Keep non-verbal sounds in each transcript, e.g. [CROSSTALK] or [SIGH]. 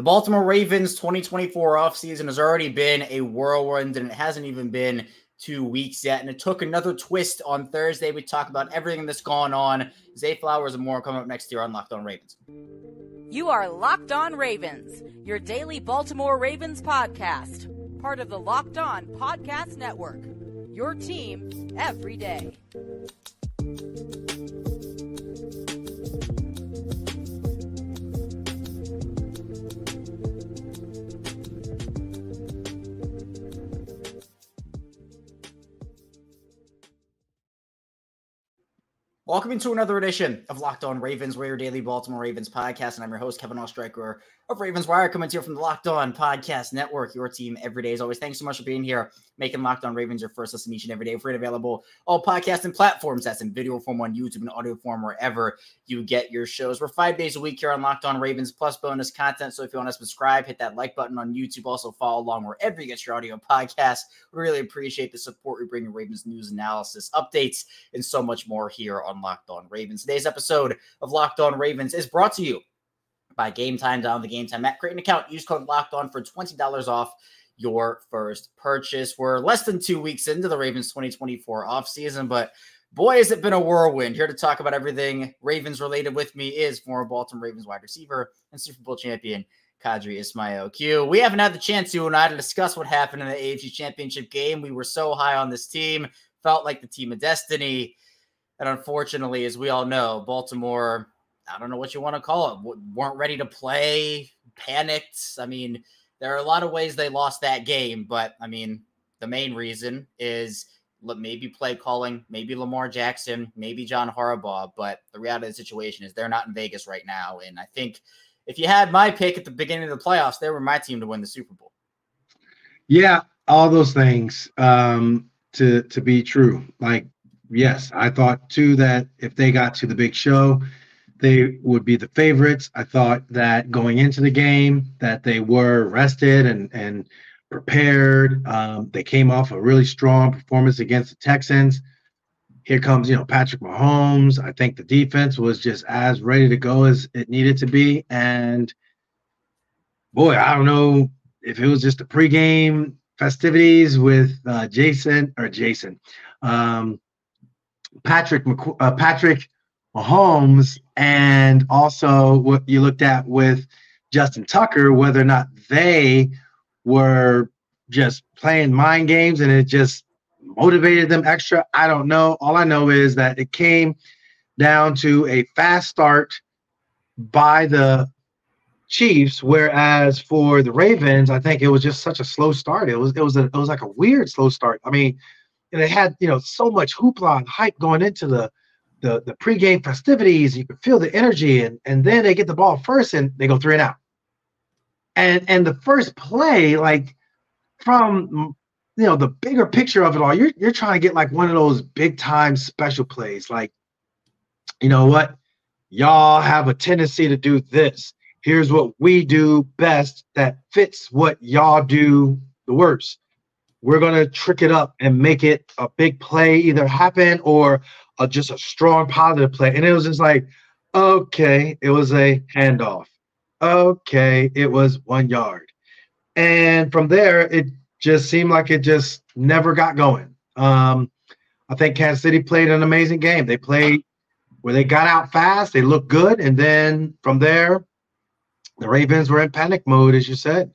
The Baltimore Ravens 2024 offseason has already been a whirlwind, and it hasn't even been two weeks yet. And it took another twist on Thursday. We talk about everything that's gone on. Zay Flowers and more coming up next year on Locked On Ravens. You are Locked On Ravens, your daily Baltimore Ravens podcast, part of the Locked On Podcast Network. Your team every day. Welcome into another edition of Locked On Ravens, where your daily Baltimore Ravens podcast, and I'm your host Kevin Oestreicher of Ravens Wire, coming to you from the Locked On Podcast Network, your team every day. As always, thanks so much for being here, making Locked On Ravens your first listen each and every day. Free and available all podcasts and platforms. That's in video form on YouTube and audio form wherever you get your shows. We're five days a week here on Locked On Ravens, plus bonus content. So if you want to subscribe, hit that like button on YouTube. Also follow along wherever you get your audio podcast. We really appreciate the support we bring you Ravens news analysis, updates, and so much more here on Locked On Ravens. Today's episode of Locked On Ravens is brought to you by Game Time down the Game Time app. Create an account, use code Locked On for twenty dollars off your first purchase. We're less than two weeks into the Ravens 2024 offseason, but boy, has it been a whirlwind. Here to talk about everything Ravens related with me is former Baltimore Ravens wide receiver and Super Bowl champion Qadry Ismail Q. We haven't had the chance to and I to discuss what happened in the AFC Championship game. We were so high on this team, felt like the team of destiny. And unfortunately, as we all know, Baltimore I don't know what you want to call it, weren't ready to play, panicked. I mean, there are a lot of ways they lost that game, but I mean, the main reason is maybe play calling, maybe Lamar Jackson, maybe John Harbaugh. But the reality of the situation is they're not in Vegas right now. And I think if you had my pick at the beginning of the playoffs, they were my team to win the Super Bowl. Yeah, all those things um, to to be true. Like, yes, I thought too that if they got to the big show, they would be the favorites. I thought that going into the game that they were rested and and prepared. Um, they came off a really strong performance against the Texans. Here comes, you know, Patrick Mahomes. I think the defense was just as ready to go as it needed to be. And boy, I don't know if it was just the pregame festivities with uh, Jason or Jason, um, Patrick uh, Patrick Mahomes, and also what you looked at with Justin Tucker, whether or not they were just playing mind games and it just motivated them extra. I don't know. All I know is that it came down to a fast start by the Chiefs, whereas for the Ravens, I think it was just such a slow start. It was it was a, it was like a weird slow start. I mean, and they had you know so much hoopla and hype going into the the the pregame festivities. You can feel the energy, and and then they get the ball first, and they go three and out. And and the first play, like from you know the bigger picture of it all, you're you're trying to get like one of those big time special plays, like you know what, y'all have a tendency to do this. Here's what we do best that fits what y'all do the worst we're going to trick it up and make it a big play either happen or a, just a strong positive play. And it was just like, okay, it was a handoff. Okay, it was one yard. And from there, it just seemed like it just never got going. Um, I think Kansas City played an amazing game. They played where they got out fast, they looked good. And then from there, the Ravens were in panic mode, as you said.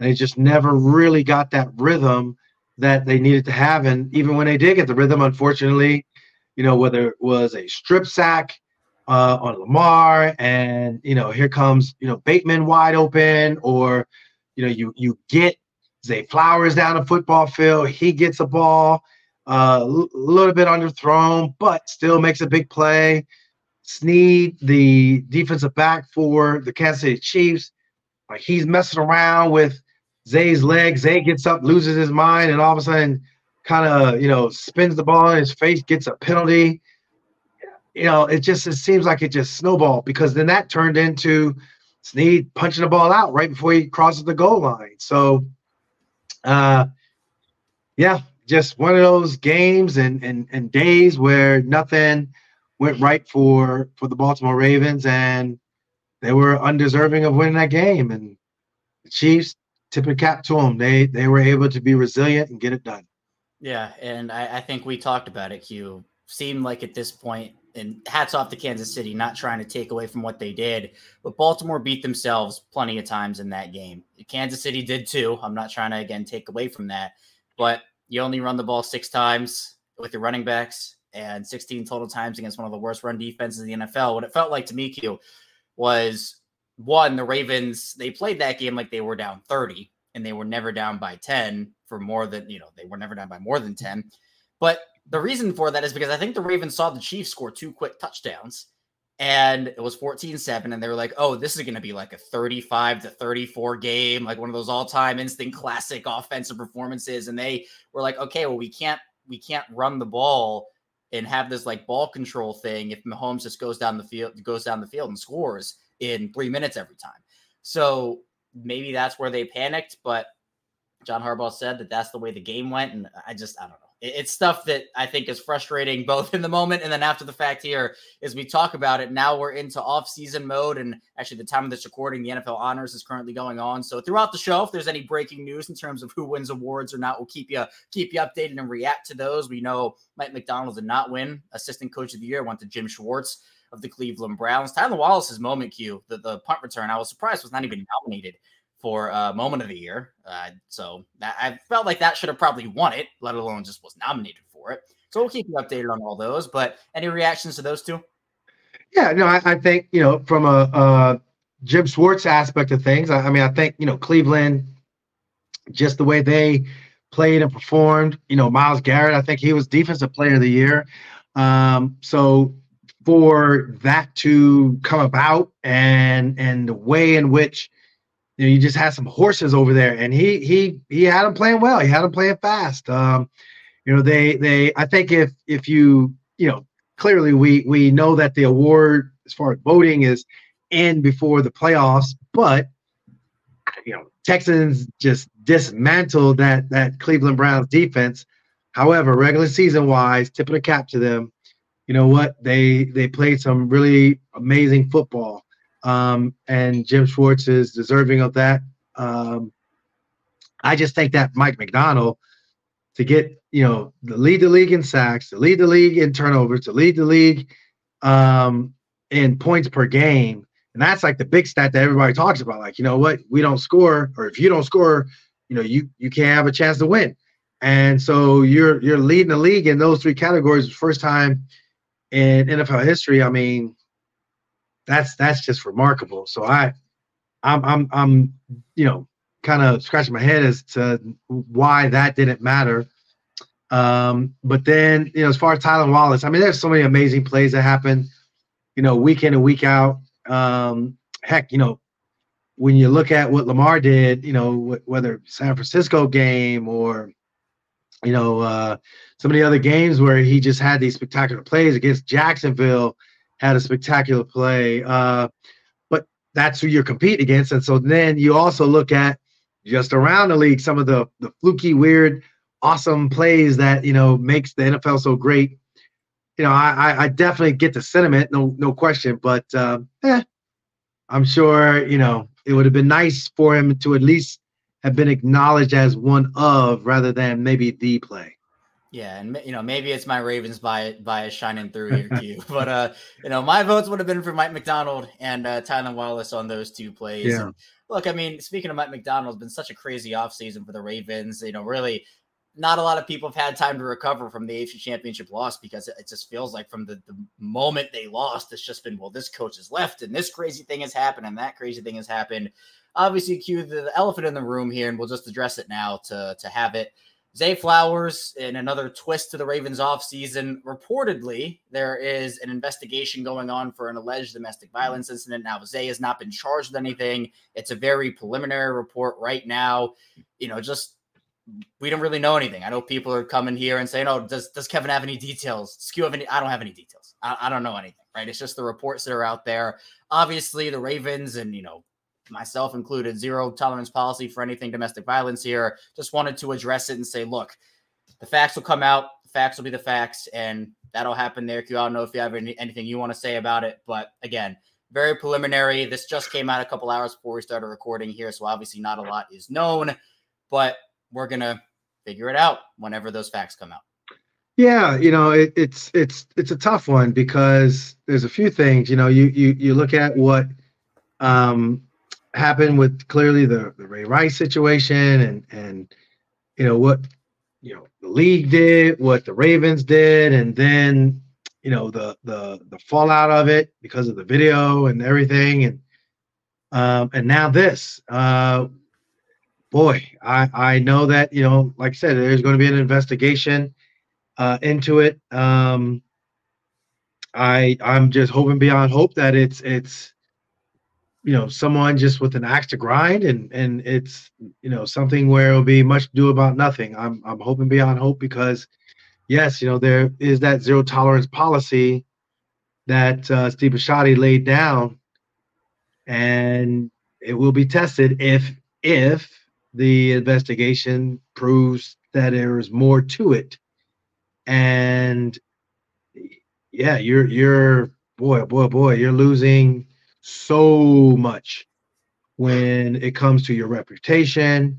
They just never really got that rhythm that they needed to have. And even when they did get the rhythm, unfortunately, you know, whether it was a strip sack uh, on Lamar, and you know, here comes you know Bateman wide open, or you know, you you get Zay Flowers down the football field, he gets a ball, a uh, l- little bit underthrown, but still makes a big play. Sneed, the defensive back for the Kansas City Chiefs, like he's messing around with Zay's leg. Zay gets up, loses his mind, and all of a sudden kind of you know spins the ball in his face, gets a penalty. You know, it just it seems like it just snowballed because then that turned into Sneed punching the ball out right before he crosses the goal line. So, uh, yeah, just one of those games and and and days where nothing went right for for the Baltimore Ravens and they were undeserving of winning that game and the Chiefs, tip of cap to them. They they were able to be resilient and get it done. Yeah, and I, I think we talked about it. Q seemed like at this point, and hats off to Kansas City, not trying to take away from what they did, but Baltimore beat themselves plenty of times in that game. Kansas City did too. I'm not trying to again take away from that, but you only run the ball six times with your running backs and 16 total times against one of the worst run defenses in the NFL. What it felt like to me, Q, was one, the Ravens, they played that game like they were down 30 and they were never down by 10 for more than, you know, they were never down by more than 10. But the reason for that is because I think the Ravens saw the Chiefs score two quick touchdowns and it was 14-7 and they were like oh this is going to be like a 35 to 34 game like one of those all-time instant classic offensive performances and they were like okay well we can't we can't run the ball and have this like ball control thing if Mahomes just goes down the field goes down the field and scores in 3 minutes every time so maybe that's where they panicked but John Harbaugh said that that's the way the game went and I just I don't know it's stuff that I think is frustrating [LAUGHS] both in the moment and then after the fact here as we talk about it. Now we're into off-season mode, and actually the time of this recording, the NFL honors is currently going on. So throughout the show, if there's any breaking news in terms of who wins awards or not, we'll keep you keep you updated and react to those. We know Mike Macdonald did not win assistant coach of the year, went to Jim Schwartz of the Cleveland Browns. Tylan Wallace's moment cue, the, the punt return, I was surprised was not even nominated for uh, moment of the year. Uh, so that, I felt like that should have probably won it, let alone just was nominated for it. So we'll keep you updated on all those. But any reactions to those two? Yeah, no, I, I think you know from a, a, Jim Schwartz aspect of things. I, I mean, I think you know Cleveland, just the way they played and performed. You know, Myles Garrett, I think he was Defensive Player of the Year. Um, so for that to come about and and the way in which you know, you just had some horses over there, and he he he had them playing well. He had them playing fast. Um, you know, they they I think if if you you know clearly we we know that the award as far as voting is in before the playoffs, but you know Texans just dismantled that that Cleveland Browns defense. However, regular season wise, tip of the cap to them. You know what? They they played some really amazing football um, and Jim Schwartz is deserving of that. Um, I just think that Mike Macdonald to get you know to lead the league in sacks, to lead the league in turnovers, to lead the league um, in points per game, and that's like the big stat that everybody talks about. Like you know what, we don't score, or if you don't score, you know you you can't have a chance to win. And so you're you're leading the league in those three categories. First time in NFL history. I mean, that's that's just remarkable. So I, I'm I'm I'm you know kind of scratching my head as to why that didn't matter. Um, but then you know as far as Tylan Wallace, I mean there's so many amazing plays that happen, you know week in and week out. Um, heck, you know when you look at what Lamar did, you know whether San Francisco game or you know uh, some of the other games where he just had these spectacular plays against Jacksonville had a spectacular play. Uh, but that's who you're competing against. And so then you also look at just around the league some of the the fluky, weird, awesome plays that you know makes the NFL so great. You know, I I definitely get the sentiment, no no question. But uh, eh, I'm sure you know it would have been nice for him to at least have been acknowledged as one of rather than maybe the play. Yeah, and you know maybe it's my Ravens bias, bias shining through here, [LAUGHS] Q. but uh, you know my votes would have been for Mike Macdonald and uh, Tylan Wallace on those two plays. Yeah. And look, I mean, speaking of Mike Macdonald, it's been such a crazy offseason for the Ravens. You know, really, not a lot of people have had time to recover from the AFC Championship loss because it just feels like from the, the moment they lost, it's just been well, this coach has left and this crazy thing has happened and that crazy thing has happened. Obviously, cue the, elephant in the room here, and we'll just address it now to to have it. Zay Flowers, in another twist to the Ravens offseason, reportedly there is an investigation going on for an alleged domestic violence incident. Now, Zay has not been charged with anything. It's a very preliminary report right now. You know, just we don't really know anything. I know people are coming here and saying, "Oh, does does Kevin have any details? Skew have any?" I don't have any details. I, I don't know anything. Right? It's just the reports that are out there. Obviously, the Ravens and you know myself included, zero tolerance policy for anything domestic violence here. Just wanted to address it and say, look, the facts will come out. Facts will be the facts, and that'll happen there. I don't know if you have any, anything you want to say about it, but again, very preliminary. This just came out a couple hours before we started recording here, so obviously not a lot is known, but we're gonna figure it out whenever those facts come out. Yeah, you know, it, it's it's it's a tough one because there's a few things. You know, you you you look at what um, happened with clearly the the Ray Rice situation, and and you know what you know the league did, what the Ravens did, and then you know the the the fallout of it because of the video and everything, and um, and now this. Uh, boy, I I know that you know, like I said, there's going to be an investigation uh, into it. Um, I I'm just hoping beyond hope that it's it's you know someone just with an axe to grind and and it's you know something where it'll be much do about nothing. I'm I'm hoping beyond hope because yes, you know there is that zero tolerance policy that uh, Steve Bisciotti laid down, and it will be tested if if the investigation proves that there is more to it and yeah, you're you're boy, boy, boy, you're losing so much when it comes to your reputation,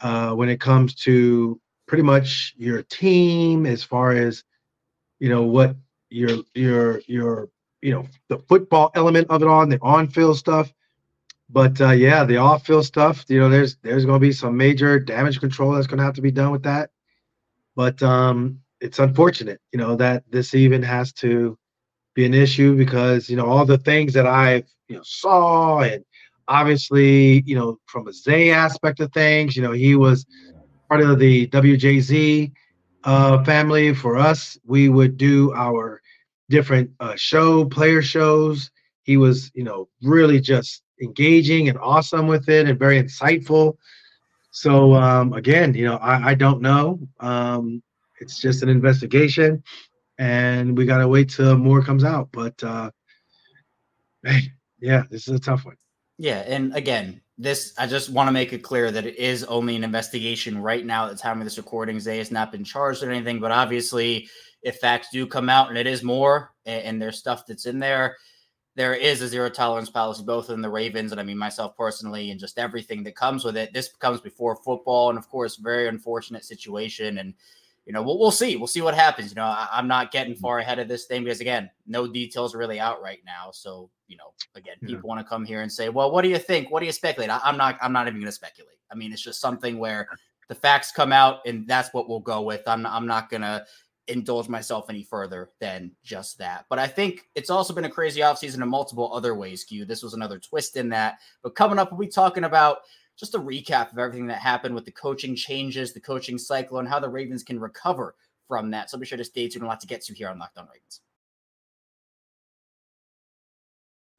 uh, when it comes to pretty much your team, as far as you know what your your your you know the football element of it and the on-field stuff. But uh, yeah, the off-field stuff, you know, there's there's going to be some major damage control that's going to have to be done with that. But um, it's unfortunate, you know, that this even has to be an issue because you know all the things that I've you know saw and obviously you know from a Zay aspect of things, you know he was part of the WJZ uh, family. For us, we would do our different uh, show player shows. He was you know really just engaging and awesome with it and very insightful. So um, again, you know I, I don't know. Um, it's just an investigation, and we gotta wait till more comes out. But uh, man, yeah, this is a tough one. Yeah, and again, this I just want to make it clear that it is only an investigation right now at the time of this recording. Zay has not been charged or anything, but obviously, if facts do come out and it is more, and, and there's stuff that's in there, there is a zero tolerance policy, both in the Ravens and I mean myself personally, and just everything that comes with it. This comes before football, and of course, very unfortunate situation. And you know, we'll, we'll see. We'll see what happens. You know, I, am not getting mm-hmm. far ahead of this thing because, again, no details are really out right now. So, you know, again, yeah. people want to come here and say, well, what do you think? What do you speculate? I, am not, I'm not even going to speculate. I mean, it's just something where the facts come out and that's what we'll go with. I'm, I'm not going to indulge myself any further than just that. But I think it's also been a crazy offseason in multiple other ways, Q. This was another twist in that. But coming up, we'll be talking about just a recap of everything that happened with the coaching changes, the coaching cycle, and how the Ravens can recover from that. So be sure to stay tuned. A lot to get to here on Locked On Ravens.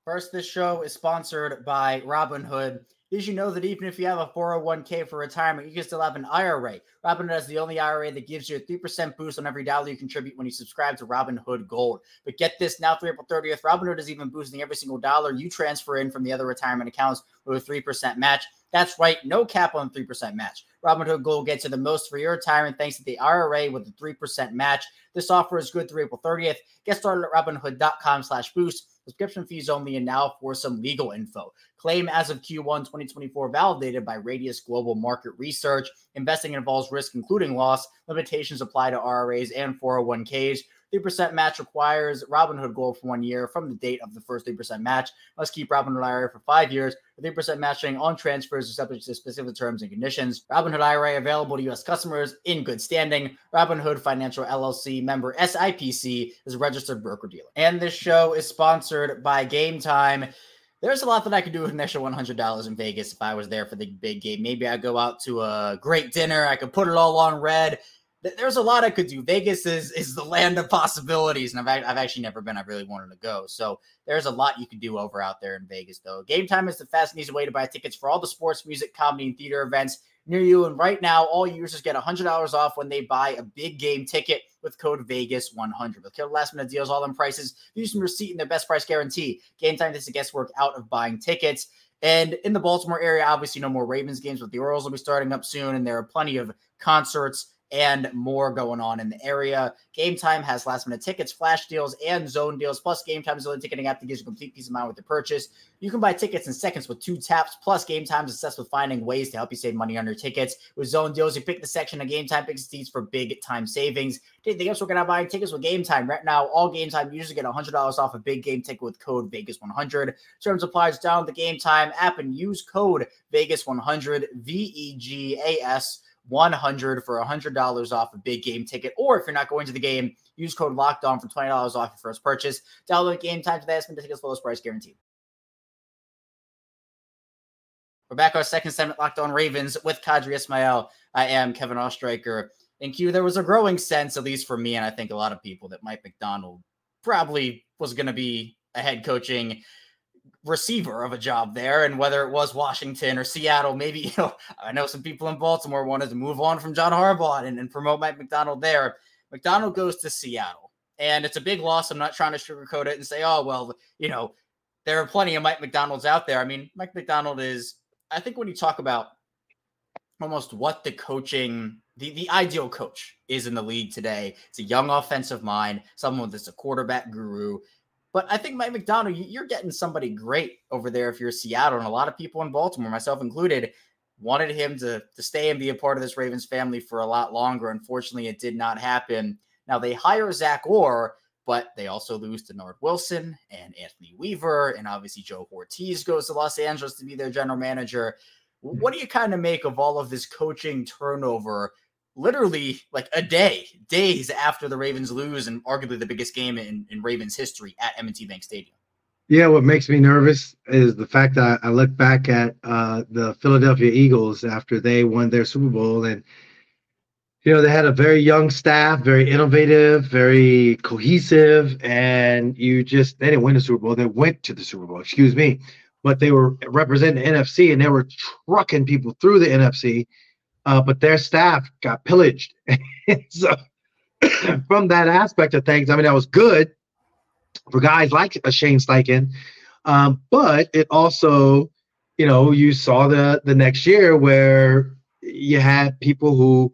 First, this show is sponsored by Robinhood. Did you know that even if you have a 401k for retirement, you can still have an IRA? Robinhood is the only IRA that gives you a 3% boost on every dollar you contribute when you subscribe to Robinhood Gold. But get this now through April 30th, Robinhood is even boosting every single dollar you transfer in from the other retirement accounts with a 3% match. That's right, no cap on 3% match. Robinhood Gold gets you the most for your retirement thanks to the IRA with a 3% match. This offer is good through April 30th. Get started at robinhood.com slash boost. Subscription fees only, and now for some legal info. Claim as of Q1 2024 validated by Radius Global Market Research. Investing involves risk, including loss. Limitations apply to IRAs and 401ks. 3% match requires Robinhood Gold for one year from the date of the first 3% match. Must keep Robinhood IRA for five years. 3% matching on transfers are subject to specific terms and conditions. Robinhood IRA available to U.S. customers in good standing. Robinhood Financial LLC member SIPC is a registered broker dealer. And this show is sponsored by Game Time. There's a lot that I could do with an extra $100 in Vegas if I was there for the big game. Maybe I go out to a great dinner. I could put it all on red there's a lot I could do. Vegas is is the land of possibilities, and I've I've actually never been. I really wanted to go, so there's a lot you can do over out there in Vegas. Though Game Time is the fast and easy way to buy tickets for all the sports, music, comedy, and theater events near you. And right now, all users get $100 off when they buy a big game ticket with code Vegas100. With killer last minute deals, all them prices, use some receipt and their best price guarantee. Game Time takes the guesswork out of buying tickets. And in the Baltimore area, obviously, no more Ravens games, but the Orioles will be starting up soon, and there are plenty of concerts and more going on in the area. Game Time has last minute tickets, flash deals, and zone deals. Plus, Game Time is only ticketing app that gives you a complete peace of mind with the purchase. You can buy tickets in seconds with two taps. Plus, Game Time is obsessed with finding ways to help you save money on your tickets. With zone deals, you pick the section of Game Time picks seats for big time savings. Anything else, we're going to buy tickets with Game Time. Right now, all Game Time users get $100 off a big game ticket with code Vegas100. Terms applies down the Game Time app and use code Vegas100, V E G A S 100 for $100 off a big game ticket. Or if you're not going to the game, use code locked on for $20 off your first purchase. Download game time today. Spend tickets lowest price guaranteed. We're back our second segment locked on Ravens with Qadry Ismail. I am Kevin Oestreicher. In Q, there was a growing sense, at least for me, and I think a lot of people, that Mike Macdonald probably was going to be a head coaching receiver of a job there. And whether it was Washington or Seattle, maybe, [LAUGHS] you know, I know some people in Baltimore wanted to move on from John Harbaugh and, and promote Mike Macdonald there. Macdonald goes to Seattle. And it's a big loss. I'm not trying to sugarcoat it and say, oh, well, you know, there are plenty of Mike Macdonald's out there. I mean, Mike Macdonald is, I think when you talk about almost what the coaching, the, the ideal coach is in the league today, it's a young offensive mind, someone that's a quarterback guru. But I think Mike Macdonald, you're getting somebody great over there if you're Seattle. And a lot of people in Baltimore, myself included, wanted him to, to stay and be a part of this Ravens family for a lot longer. Unfortunately, it did not happen. Now they hire Zach Orr, but they also lose Dennard Wilson and Anthony Weaver. And obviously, Joe Hortiz goes to Los Angeles to be their general manager. What do you kind of make of all of this coaching turnover literally like a day, days after the Ravens lose and arguably the biggest game in, in Ravens history at M&T Bank Stadium. Yeah, what makes me nervous is the fact that I look back at uh, the Philadelphia Eagles after they won their Super Bowl, and you know they had a very young staff, very innovative, very cohesive, and you just they didn't win the Super Bowl. They went to the Super Bowl, excuse me, but they were representing the NFC, and they were trucking people through the NFC uh, but their staff got pillaged. [LAUGHS] so [CLEARS THROAT] from that aspect of things, I mean, that was good for guys like a Shane Steichen, um, but it also, you know, you saw the the next year where you had people who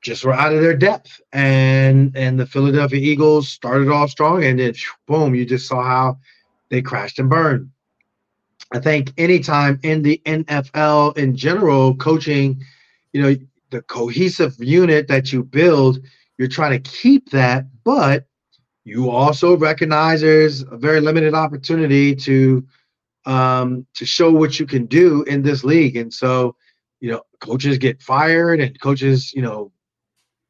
just were out of their depth, and and the Philadelphia Eagles started off strong, and then boom, you just saw how they crashed and burned. I think anytime in the NFL in general, coaching you know the cohesive unit that you build you're trying to keep that but you also recognize there's a very limited opportunity to um, to show what you can do in this league. And so you know coaches get fired and coaches you know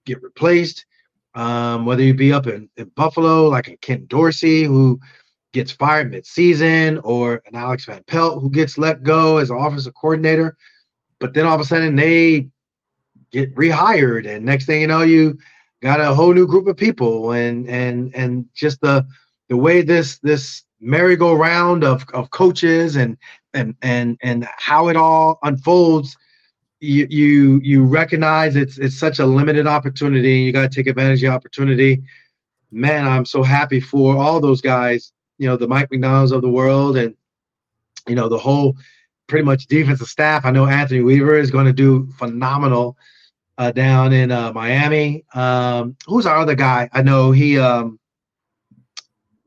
get replaced um, whether you be up in, in buffalo like a ken dorsey who gets fired mid-season or an alex van pelt who gets let go as an offensive coordinator. But then all of a sudden they get rehired and next thing you know you got a whole new group of people and and and just the the way this this merry-go-round of, of coaches and and and and how it all unfolds you you you recognize it's it's such a limited opportunity and you got to take advantage of the opportunity. Man i'm so happy for all those guys you know the mike macdonald's of the world and you know the whole pretty much defensive staff. I know anthony weaver is going to do phenomenal uh, down in uh, Miami. Um, who's our other guy? I know he um,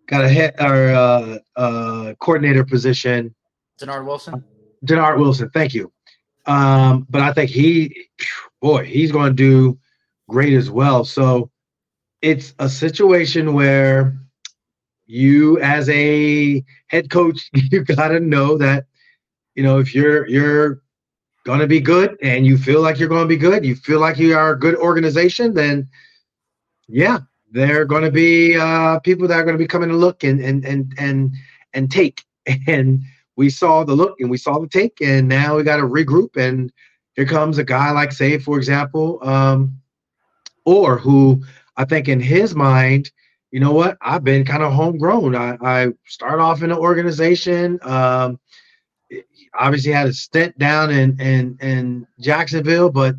got a hit or uh, uh, coordinator position. Dennard Wilson. Dennard Wilson. Thank you. Um, but I think he, boy, he's going to do great as well. So it's a situation where you, as a head coach, [LAUGHS] you got to know that you know if you're you're going to be good and you feel like you're going to be good, you feel like you are a good organization, then yeah, there are going to be uh, people that are going to be coming to look and and and and and take. [LAUGHS] And we saw the look and we saw the take, and now we got to regroup. And here comes a guy like, say, for example, um, or who I think in his mind, you know what, I've been kind of homegrown. I, I start off in an organization. Um, obviously had a stint down in in, in Jacksonville, but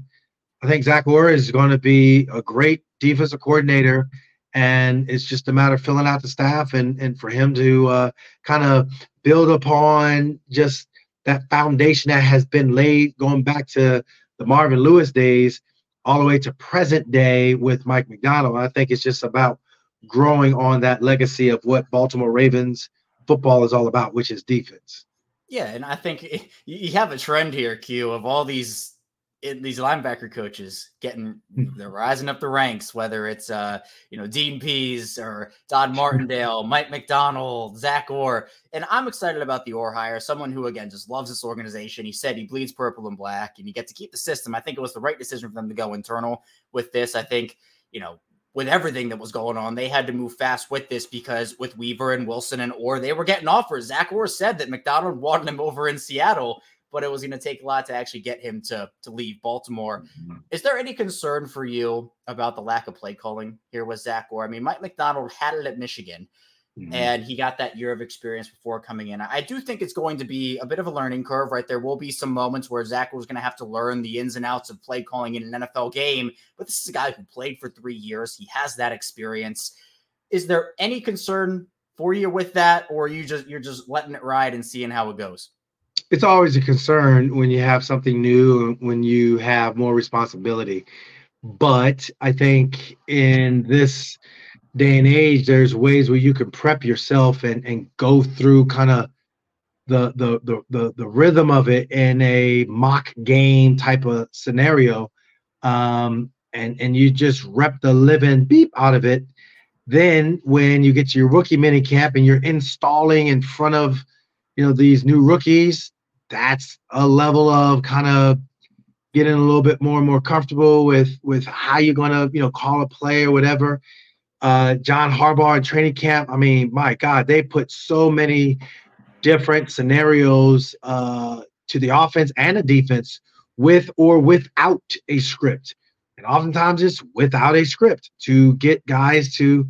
I think Zach Orr is going to be a great defensive coordinator, and it's just a matter of filling out the staff and and for him to uh, kind of build upon just that foundation that has been laid going back to the Marvin Lewis days all the way to present day with Mike Macdonald. I think it's just about growing on that legacy of what Baltimore Ravens football is all about, which is defense. Yeah, and I think [LAUGHS] you have a trend here, Q, of all these these linebacker coaches getting hmm. they're rising up the ranks, whether it's uh you know Dean Pees or Todd Martindale, Mike Macdonald, Zach Orr, and I'm excited about the Orr hire. Someone who again just loves this organization. He said he bleeds purple and black, and you get to keep the system. I think it was the right decision for them to go internal with this. I think you know with everything that was going on, they had to move fast with this because with Weaver and Wilson and Orr, they were getting offers. Zach Orr said that Macdonald [LAUGHS] wanted him over in Seattle but it was going to take a lot to actually get him to to leave Baltimore. Mm-hmm. Is there any concern for you about the lack of play calling here with Zach Orr? I mean, Mike Macdonald had it at Michigan. Mm-hmm. And he got that year of experience before coming in. I do think it's going to be a bit of a learning curve, right? There will be some moments where Zach was going to have to learn the ins and outs of play calling in an NFL game. But this is a guy who played for three years. He has that experience. Is there any concern for you with that, or you just you're just letting it ride and seeing how it goes? it's always a concern when you have something new when you have more responsibility but i think in this day and age there's ways where you can prep yourself and and go through kind of the, the the the the rhythm of it in a mock game type of scenario. Um and and you just rep the living beep out of it. Then when you get to your rookie mini camp and you're installing in front of you know these new rookies that's a level of kind of getting a little bit more and more comfortable with with how you're to you know call a play or whatever uh john harbaugh in training camp i mean my god they put so many different scenarios uh to the offense and the defense with or without a script and oftentimes it's without a script to get guys to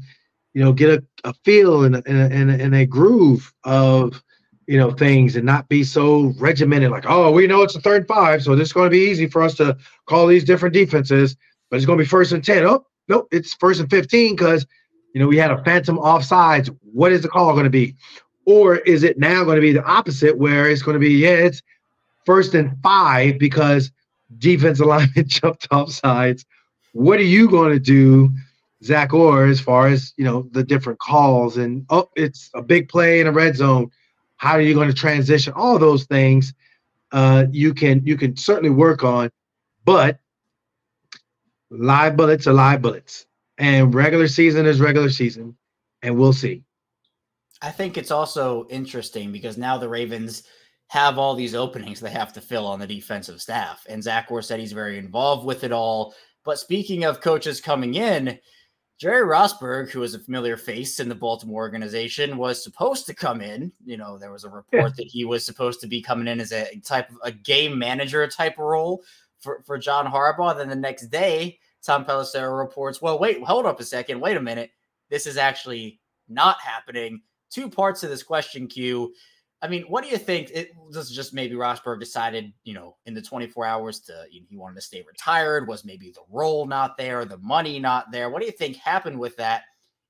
you know get a, a feel and a, and, a, and a groove of you know, things and not be so regimented, like, oh, we know it's a third five, so this is going to be easy for us to call these different defenses, but it's going to be first and 10. Oh, nope, it's first and 15 because, you know, we had a phantom offsides. What is the call going to be? Or is it now going to be the opposite where it's going to be, yeah, it's first and five because defense alignment [LAUGHS] jumped off sides. What are you going to do, Zach Orr, as far as, you know, the different calls and, oh, it's a big play in a red zone how are you going to transition? All those things uh, you can you can certainly work on, but live bullets are live bullets, and regular season is regular season, and we'll see. I think it's also interesting because now the Ravens have all these openings they have to fill on the defensive staff, and Zach Orr said he's very involved with it all. But speaking of coaches coming in, Jerry Rosburg, who is a familiar face in the Baltimore organization, was supposed to come in. You know, there was a report yeah. that he was supposed to be coming in as a type of a game manager type role for, for John Harbaugh. Then the next day, Tom Pelissero reports, well, wait, hold up a second. Wait a minute. This is actually not happening. Two parts of this question, Q. I mean, what do you think? It was just maybe Rosburg decided, you know, in the 24 hours to you know, he wanted to stay retired. Was maybe the role not there, the money not there? What do you think happened with that?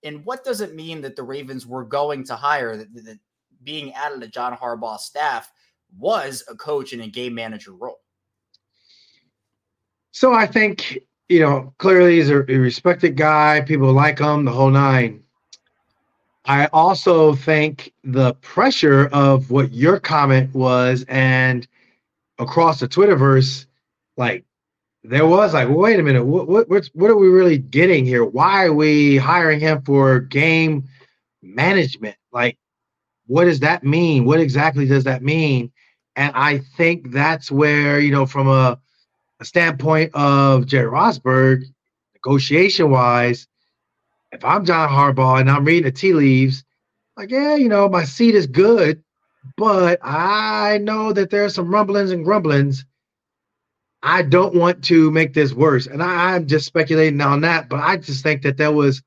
And what does it mean that the Ravens were going to hire that, that being added to John Harbaugh's staff was a coach in a game manager role? So I think you know clearly he's a respected guy. People like him, the whole nine. I also think the pressure of what your comment was and across the Twitterverse, like there was like, well, wait a minute, what what what, what are we really getting here? Why are we hiring him for game management? Like, what does that mean? What exactly does that mean? And I think that's where, you know, from a, a standpoint of Jerry Rosburg, negotiation wise, if I'm John Harbaugh and I'm reading the tea leaves, like, yeah, you know, my seat is good, but I know that there's some rumblings and grumblings. I don't want to make this worse. And I, am just speculating on that, but I just think that there was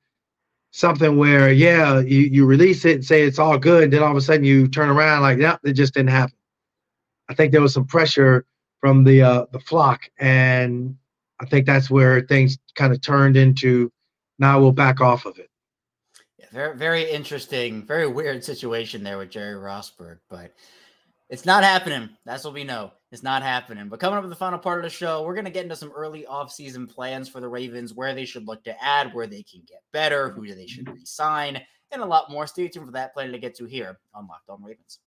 something where, yeah, you, you release it and say it's all good, and then all of a sudden you turn around like, yeah, it just didn't happen. I think there was some pressure from the uh, the flock, and I think that's where things kind of turned into now we'll back off of it. Yeah, very very interesting, very weird situation there with Jerry Rosburg, but It's not happening. That's what we know. It's not happening. But coming up with the final part of the show, we're going to get into some early offseason plans for the Ravens, where they should look to add, where they can get better, who they should resign, and a lot more. Stay tuned for that plan to get to here on Locked On Ravens.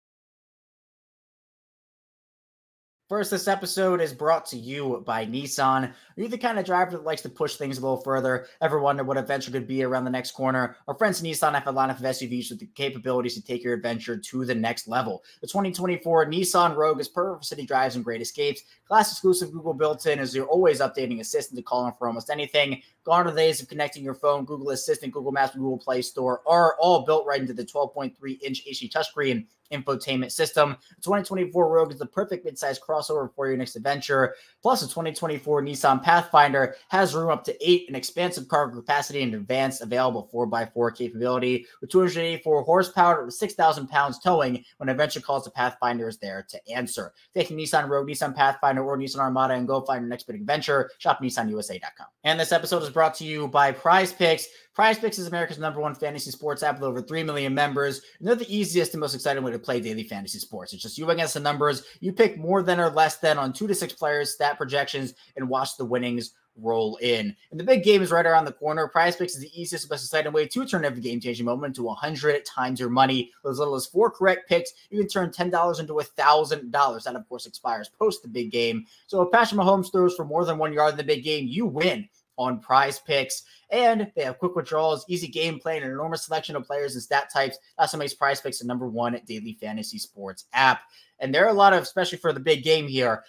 First, this episode is brought to you by Nissan. Are you the kind of driver that likes to push things a little further? Ever wonder what adventure could be around the next corner? Our friends at Nissan have a lineup of SUVs with the capabilities to take your adventure to the next level. The 2024 Nissan Rogue is perfect for city drives and great escapes. Class exclusive Google built in is your always updating assistant to call on for almost anything. Gone are the days of connecting your phone. Google Assistant, Google Maps, Google Play Store are all built right into the 12.3 inch HD touchscreen infotainment system. The 2024 Rogue is the perfect midsize crossover for your next adventure. Plus, the 2024 Nissan Pathfinder has room up to eight, an expansive cargo capacity, and advanced available 4x4 capability with 284 horsepower, 6,000 pounds towing. When adventure calls, the Pathfinder is there to answer. Taking Nissan Rogue, Nissan Pathfinder, or Nissan Armada and go find your next big adventure. Shop NissanUSA.com. And this episode is brought to you by Prize Picks. Prize Picks is America's number one fantasy sports app with over 3 million members. And they're the easiest and most exciting way to play daily fantasy sports. It's just you against the numbers. You pick more than or less than on two to six players, stat projections, and watch the winnings roll in. And the big game is right around the corner. Prize Picks is the easiest, most exciting way to turn every game changing moment into 100 times your money. With as little as four correct picks, you can turn $10 into $1,000. That, of course, expires post the big game. So if Patrick Mahomes throws for more than one yard in the big game, you win on prize picks. And they have quick withdrawals, easy gameplay, and an enormous selection of players and stat types. That's what makes prize picks the number one daily fantasy sports app. And there are a lot of, especially for the big game here.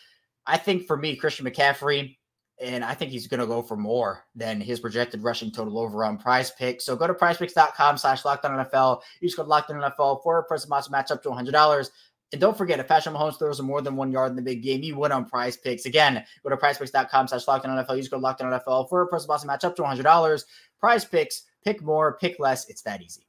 I think for me, Christian McCaffrey, and I think he's going to go for more than his projected rushing total over on prize picks. So go to prizepicks.com slash lockdown NFL. Use code lockdown NFL for a person match up to $100. And don't forget, if Patrick Mahomes throws more than one yard in the big game, you win on prize picks. Again, go to prizepicks.com slash lockdown NFL. Use code lockdown NFL for a person boss match up to $100. Prize picks, pick more, pick less. It's that easy.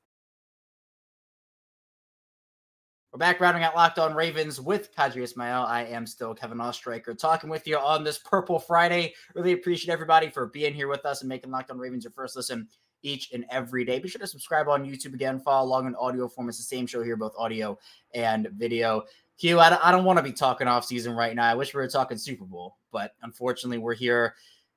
We're back rounding out Locked On Ravens with Qadry Ismail. I am still Kevin Oestreicher talking with you on this Purple Friday. Really appreciate everybody for being here with us and making Locked On Ravens your first listen each and every day. Be sure to subscribe on YouTube again, follow along in audio form. It's the same show here, both audio and video. Q, I don't, I don't want to be talking off season right now. I wish we were talking Super Bowl, but unfortunately, we're here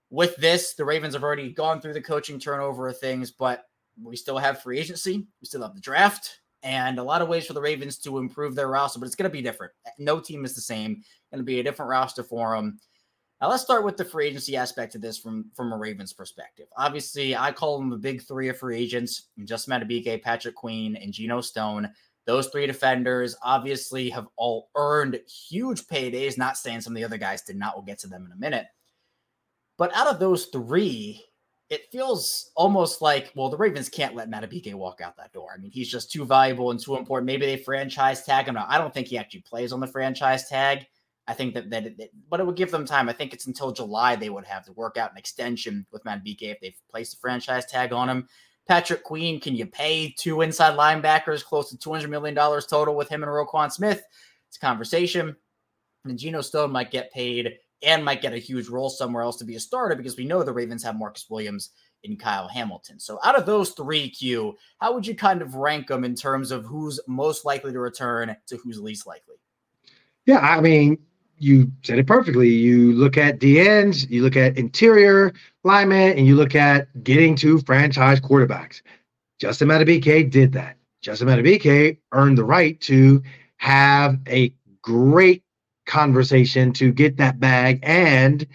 with this. The Ravens have already gone through the coaching turnover of things, but we still have free agency. We still have the draft and a lot of ways for the Ravens to improve their roster, but it's going to be different. No team is the same. Going to be a different roster for them. Now let's start with the free agency aspect of this from from a Ravens perspective. Obviously, I call them the big three of free agents: Justin Madubuike, Patrick Queen, and Geno Stone. Those three defenders obviously have all earned huge paydays. Not saying some of the other guys did not. We'll get to them in a minute. But out of those three, it feels almost like well, the Ravens can't let Madubuike walk out that door. I mean, he's just too valuable and too important. Maybe they franchise tag him. I don't think he actually plays on the franchise tag. I think that that, it, but it would give them time. I think it's until July they would have to work out an extension with Madubuike if they've placed a franchise tag on him. Patrick Queen, can you pay two inside linebackers close to two hundred million dollars total with him and Roquan Smith? It's a conversation. And Geno Stone might get paid and might get a huge role somewhere else to be a starter because we know the Ravens have Marcus Williams and Kyle Hamilton. So out of those three, Q, how would you kind of rank them in terms of who's most likely to return to who's least likely? Yeah, I mean, you said it perfectly. You look at the ends, you look at interior linemen, and you look at getting to franchise quarterbacks. Justin Madubuike did that. Justin Madubuike earned the right to have a great conversation to get that bag. And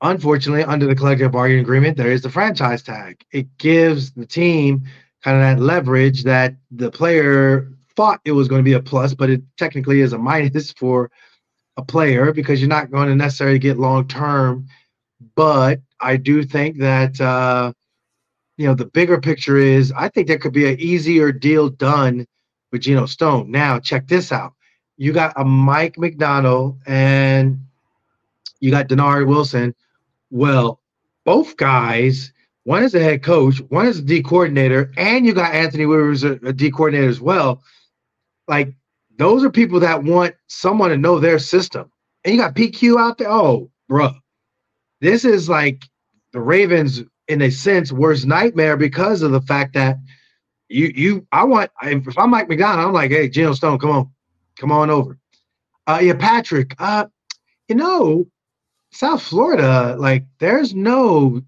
unfortunately, under the collective bargaining agreement, there is the franchise tag. It gives the team kind of that leverage that the player thought it was going to be a plus, but it technically is a minus [LAUGHS] for a player because you're not going to necessarily get long term. But I do think that uh, you know the bigger picture is I think there could be an easier deal done with Geno Stone. Now check this out: you got a Mike Macdonald and you got Dennard Wilson. Well, both guys. One is a head coach, one is a D coordinator, and you got Anthony Rivers, a, a D coordinator as well. Like those are people that want someone to know their system. And you got PQ out there. Oh, bro. This is like the Ravens, in a sense, worst nightmare because of the fact that you you I want if I'm Mike Macdonald, I'm like, hey, Geno Stone, come on, come on over. Uh, yeah, Patrick. Uh, you know, South Florida, like there's no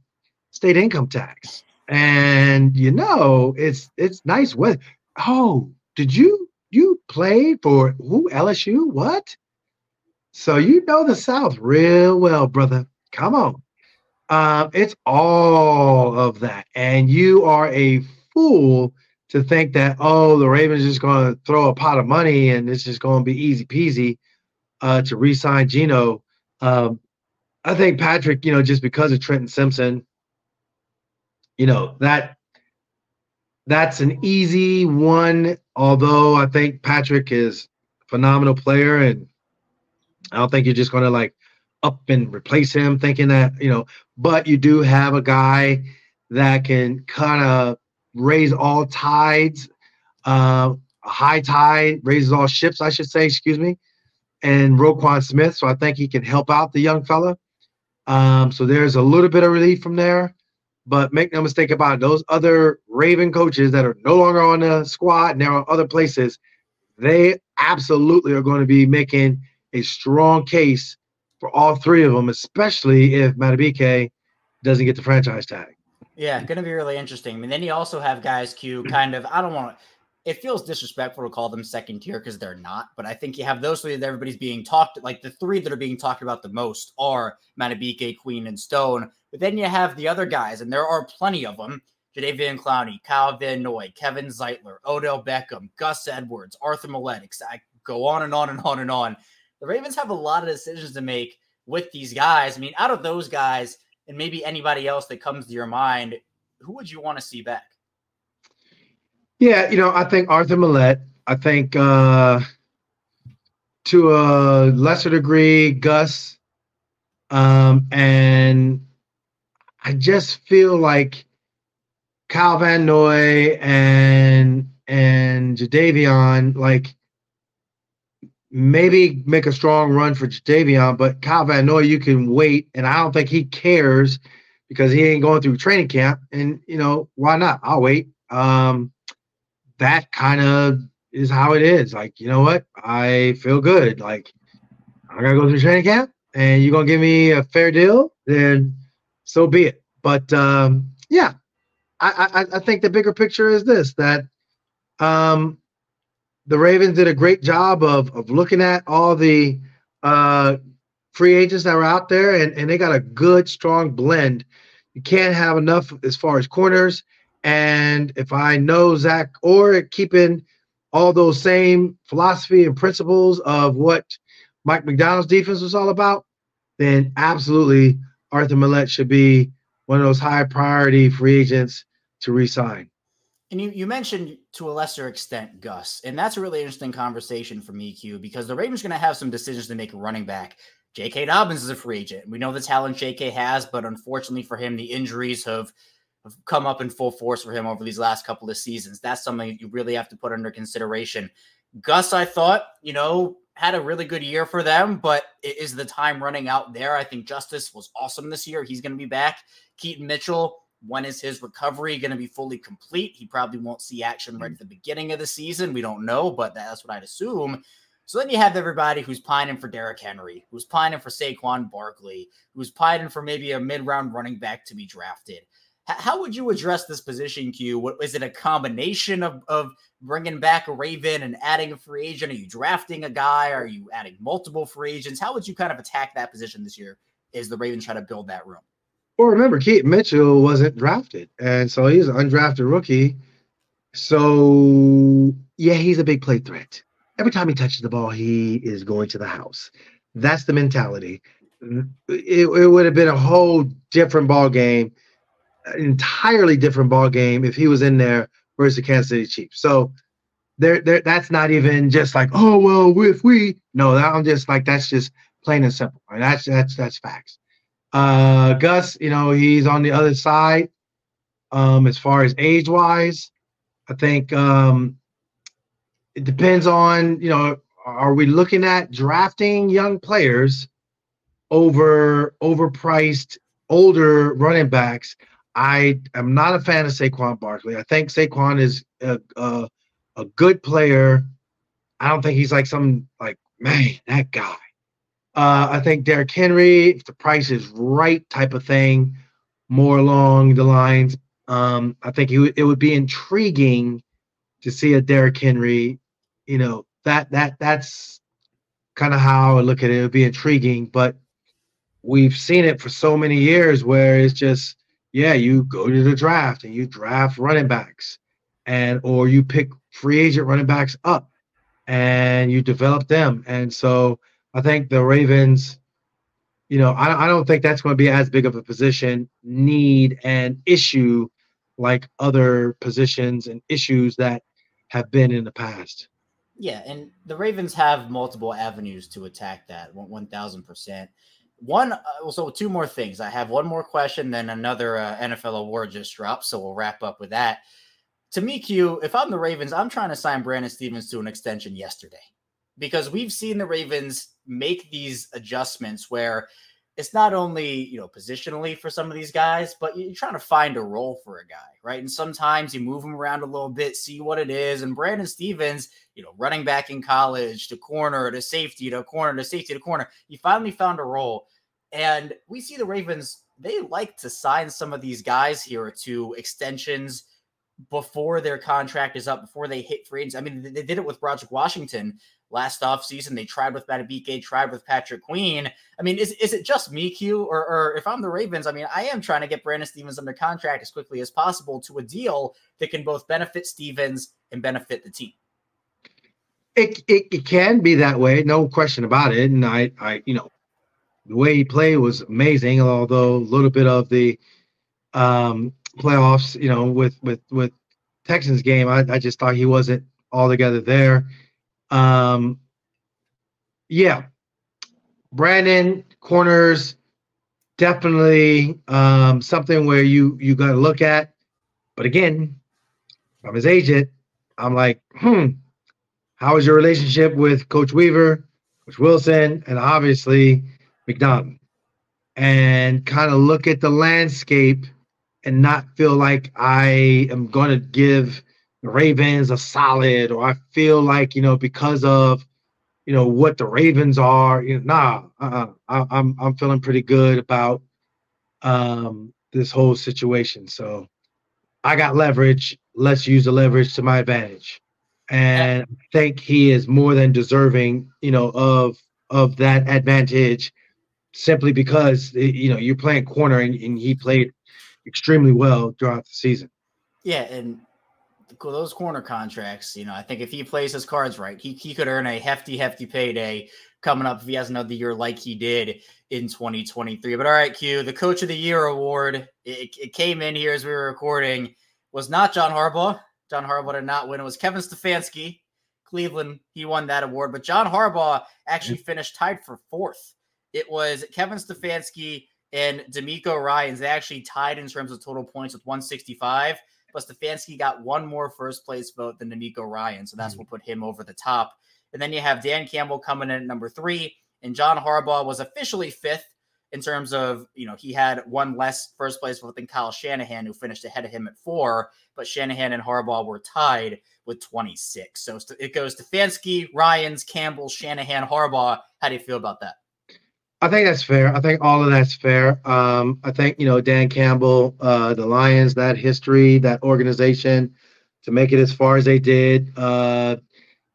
state income tax, and you know it's it's nice weather. Oh, did you you play for who LSU? What? So you know the South real well, brother. Come on. Um, it's all of that. And you are a fool to think that, oh, the Ravens just going to throw a pot of money and it's just going to be easy peasy uh, to re sign Geno. Um, I think Patrick, you know, just because of Trenton Simpson, you know, that that's an easy one. Although I think Patrick is a phenomenal player and I don't think you're just going to like up and replace him thinking that, you know, but you do have a guy that can kind of raise all tides. Uh, high tide raises all ships, I should say, excuse me. And Roquan Smith. So I think he can help out the young fella. Um, so there's a little bit of relief from there. But make no mistake about it, those other Raven coaches that are no longer on the squad and they're on other places, they absolutely are going to be making a strong case for all three of them, especially if Madubuike doesn't get the franchise tag. Yeah, going to be really interesting. I mean, then you also have guys Q kind of, I don't want to, it feels disrespectful to call them second tier because they're not, but I think you have those three that everybody's being talked, like the three that are being talked about the most are Madubuike, Queen, and Stone. But then you have the other guys, and there are plenty of them. Jadeveon Clowney, Kyle Van Noy, Kevin Zeitler, Odell Beckham, Gus Edwards, Arthur Maulet. I go on and on and on and on the Ravens have a lot of decisions to make with these guys. I mean, out of those guys and maybe anybody else that comes to your mind, who would you want to see back? Yeah, you know, I think Arthur Maulet. I think uh to a lesser degree, Gus. Um, and I just feel like Kyle Van Noy and and Jadeveon, like maybe make a strong run for Jadeveon, but Kyle Van Noy, you can wait, and I don't think he cares because he ain't going through training camp. And you know why not? I'll wait. Um, that kind of is how it is. Like you know what? I feel good. Like I gotta go through training camp, and you're gonna give me a fair deal, then so be it. But um, yeah, I, I I think the bigger picture is this that um the Ravens did a great job of of looking at all the uh, free agents that were out there, and, and they got a good, strong blend. You can't have enough as far as corners. And if I know Zach Orr keeping all those same philosophy and principles of what Mike Macdonald's defense was all about, then absolutely Arthur Maulet should be one of those high priority free agents to resign. And you, you mentioned to a lesser extent Gus, and that's a really interesting conversation for me, Q, because the Ravens are going to have some decisions to make running back. J.K. Dobbins is a free agent. We know the talent J.K. has, but unfortunately for him, the injuries have, have come up in full force for him over these last couple of seasons. That's something you really have to put under consideration. Gus, I thought, you know, had a really good year for them, but is the time running out there? I think Justice was awesome this year. He's going to be back. Keaton Mitchell when is his recovery going to be fully complete? He probably won't see action right at the beginning of the season. We don't know, but that's what I'd assume. So then you have everybody who's pining for Derrick Henry, who's pining for Saquon Barkley, who's pining for maybe a mid-round running back to be drafted. How would you address this position, Q? What is it a combination of, of bringing back a Raven and adding a free agent? Are you drafting a guy? Are you adding multiple free agents? How would you kind of attack that position this year Is the Ravens try to build that room? Well, remember, Keaton Mitchell wasn't drafted, and so he's an undrafted rookie. So yeah, he's a big play threat. Every time he touches the ball, he is going to the house. That's the mentality. It, it would have been a whole different ball game, an entirely different ball game if he was in there versus the Kansas City Chiefs. So there, there, that's not even just like, oh well, if we no, that I'm just like that's just plain and simple. Right? That's that's that's facts. Uh, Gus, you know, he's on the other side. Um, as far as age wise, I think um, it depends on, you know, are we looking at drafting young players over overpriced older running backs? I am not a fan of Saquon Barkley. I think Saquon is a, a, a good player. I don't think he's like some like man, that guy. Uh, I think Derrick Henry, if the price is right, type of thing, more along the lines. Um, I think it, it would be intriguing to see a Derrick Henry. You know that that that's kind of how I look at it. It would be intriguing, but we've seen it for so many years where it's just yeah, you go to the draft and you draft running backs, and or you pick free agent running backs up, and you develop them. And so I think the Ravens you know, I, I don't think that's going to be as big of a position need and issue like other positions and issues that have been in the past. Yeah, and the Ravens have multiple avenues to attack that 1000%. One, uh, so two more things. I have one more question, then another uh, NFL award just dropped. So we'll wrap up with that. To me, Q, if I'm the Ravens, I'm trying to sign Brandon Stephens to an extension yesterday because we've seen the Ravens make these adjustments where it's not only you know positionally for some of these guys, but you're trying to find a role for a guy, right? And sometimes you move him around a little bit, see what it is. And Brandon Stephens, you know, running back in college to corner to safety to corner to safety to corner, he finally found a role. And we see the Ravens, they like to sign some of these guys here to extensions before their contract is up, before they hit free agency. I mean, they did it with Broderick Washington last offseason. They tried with Madubuike, tried with Patrick Queen. I mean, is, is it just me, Q? Or, or if I'm the Ravens, I mean, I am trying to get Brandon Stephens under contract as quickly as possible to a deal that can both benefit Stephens and benefit the team. It, it, it can be that way, no question about it. And I, I, you know, the way he played was amazing, although a little bit of the um, playoffs, you know, with with with Texans game, I, I just thought he wasn't altogether there. Um, yeah, Brandon corners definitely um, something where you you got to look at. But again, I'm his agent. I'm like, hmm, how is your relationship with Coach Weaver, Coach Wilson, and obviously Macdonald? And kind of look at the landscape and not feel like I am going to give the Ravens are solid, or I feel like you know because of you know what the Ravens are. You know, nah, uh-uh. I, I'm I'm feeling pretty good about um, this whole situation. So I got leverage. Let's use the leverage to my advantage, and I think he is more than deserving. You know of of that advantage simply because you know you're playing corner and, and he played extremely well throughout the season. Yeah, and those corner contracts, you know, I think if he plays his cards right, he, he could earn a hefty, hefty payday coming up if he has another year like he did in 2023. But all right, Q, the Coach of the Year award, it, it came in here as we were recording, was not John Harbaugh. John Harbaugh did not win. It was Kevin Stefanski, Cleveland. He won that award. But John Harbaugh actually finished tied for fourth. It was Kevin Stefanski and DeMeco Ryans. They actually tied in terms of total points with 165 but Stefanski got one more first place vote than DeMeco Ryan. So that's mm-hmm. what put him over the top. And then you have Dan Campbell coming in at number three, and John Harbaugh was officially fifth in terms of, you know, he had one less first place vote than Kyle Shanahan, who finished ahead of him at four, but Shanahan and Harbaugh were tied with 26. So it goes Stefanski, Ryans, Campbell, Shanahan, Harbaugh. How do you feel about that? I think that's fair. I think all of that's fair. Um, I think you know Dan Campbell, uh, the Lions, that history, that organization, to make it as far as they did, uh,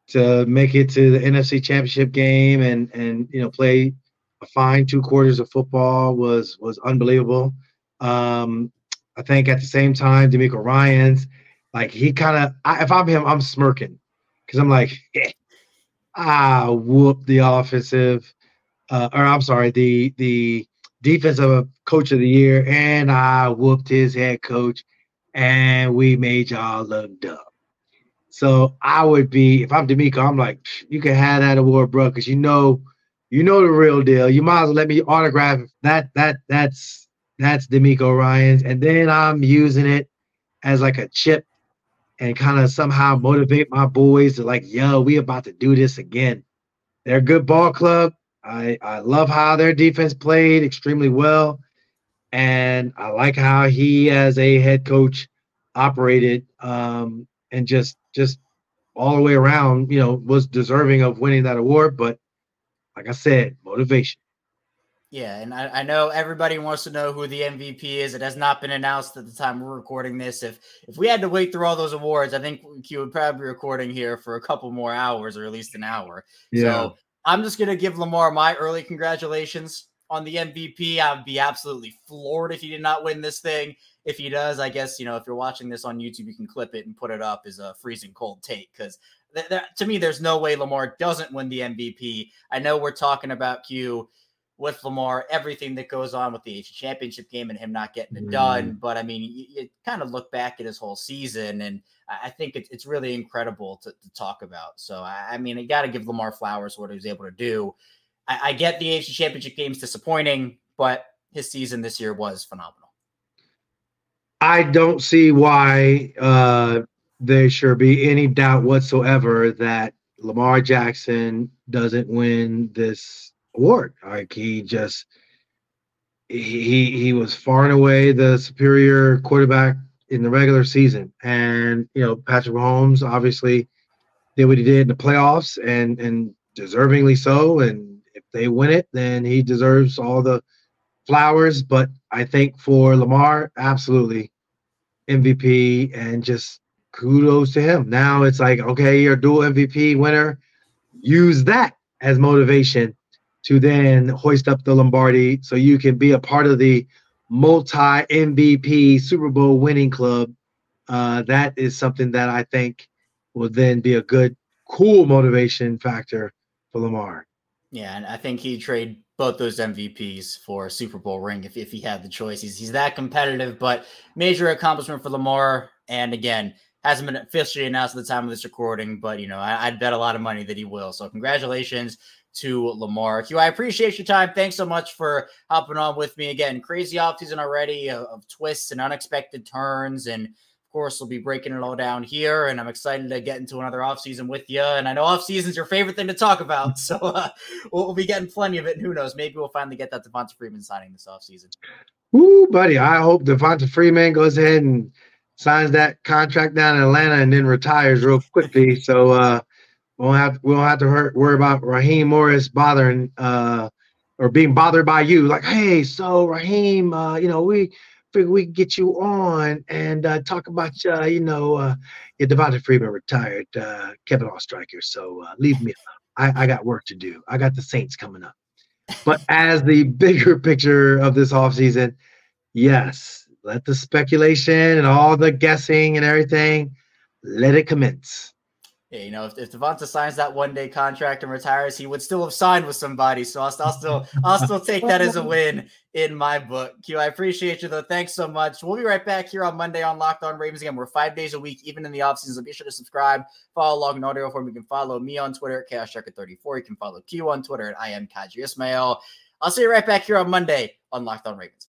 to make it to the NFC Championship game, and and you know play a fine two quarters of football was was unbelievable. Um, I think at the same time, DeMeco Ryans, like he kind of, if I'm him, I'm smirking because I'm like, [LAUGHS] eh, ah, whoop the offensive uh, or I'm sorry, the the defensive coach of the year, and I whooped his head coach, and we made y'all look dumb. So I would be, if I'm DeMeco, I'm like, you can have that award, bro, because you know, you know the real deal. You might as well let me autograph that. That that's that's DeMeco Ryans, and then I'm using it as like a chip and kind of somehow motivate my boys to like, yo, we about to do this again. They're a good ball club. I, I love how their defense played extremely well. And I like how he, as a head coach, operated um, and just just all the way around, you know, was deserving of winning that award. But like I said, motivation. Yeah, and I, I, know everybody wants to know who the MVP is. It has not been announced at the time we're recording this. If if we had to wait through all those awards, I think Q would probably be recording here for a couple more hours or at least an hour. Yeah. So I'm just gonna give Lamar my early congratulations on the MVP. I'd be absolutely floored if he did not win this thing. If he does, I guess you know if you're watching this on YouTube, you can clip it and put it up as a freezing cold take because th- th- to me, there's no way Lamar doesn't win the MVP. I know we're talking about Q with Lamar, everything that goes on with the AFC Championship game and him not getting it done. Mm-hmm. But I mean, you, you, kind of look back at his whole season, and I think it, it's really incredible to, to talk about. So I, I mean, I got to give Lamar flowers what he was able to do. I, I get the AFC Championship game's disappointing, but his season this year was phenomenal. I don't see why uh, there should be any doubt whatsoever that Lamar Jackson doesn't win this award. Like he just he he was far and away the superior quarterback in the regular season, and you know Patrick Mahomes obviously did what he did in the playoffs, and and deservingly so. And if they win it, then he deserves all the flowers. But I think for Lamar, absolutely MVP, and just kudos to him. Now it's like okay, you're a dual MVP winner. Use that as motivation to then hoist up the Lombardi so you can be a part of the multi MVP Super Bowl winning club. Uh, that is something that I think will then be a good, cool motivation factor for Lamar. Yeah, and I think he'd trade both those MVPs for a Super Bowl ring if, if he had the choice. He's, he's that competitive, but major accomplishment for Lamar. And again, hasn't been officially announced at the time of this recording, but you know, I, would bet a lot of money that he will. So congratulations to Lamar. Q, I appreciate your time. Thanks so much for hopping on with me again. Crazy offseason already of, of twists and unexpected turns. And of course, we'll be breaking it all down here. And I'm excited to get into another offseason with you. And I know offseason's your favorite thing to talk about. [LAUGHS] So uh, we'll, we'll, be getting plenty of it. And who knows? Maybe we'll finally get that Devonta Freeman signing this offseason. Ooh, buddy. I hope Devonta Freeman goes ahead and signs that contract down in Atlanta and then retires real quickly. So, uh, we won't have we won't have to hurt, worry about Raheem Morris bothering uh, or being bothered by you. Like, hey, so Raheem, uh, you know, we figure we can get you on and uh, talk about uh, you know, uh, your Devonta Freeman retired, uh, Kevin Oestreicher. So uh, leave me alone. I, I got work to do. I got the Saints coming up. But as the [LAUGHS] bigger picture of this offseason, yes, let the speculation and all the guessing and everything let it commence yeah, you know, if, if Devonta signs that one day contract and retires, he would still have signed with somebody. So I'll, I'll still I'll still take that as a win in my book. Q, I appreciate you though. Thanks so much. We'll be right back here on Monday on Locked On Ravens again. We're five days a week, even in the off season. So be sure to subscribe, follow along in audio form. You can follow me on Twitter at ChaosTracker34. You can follow Q on Twitter at I am Qadry Ismail. I'll see you right back here on Monday on Locked On Ravens.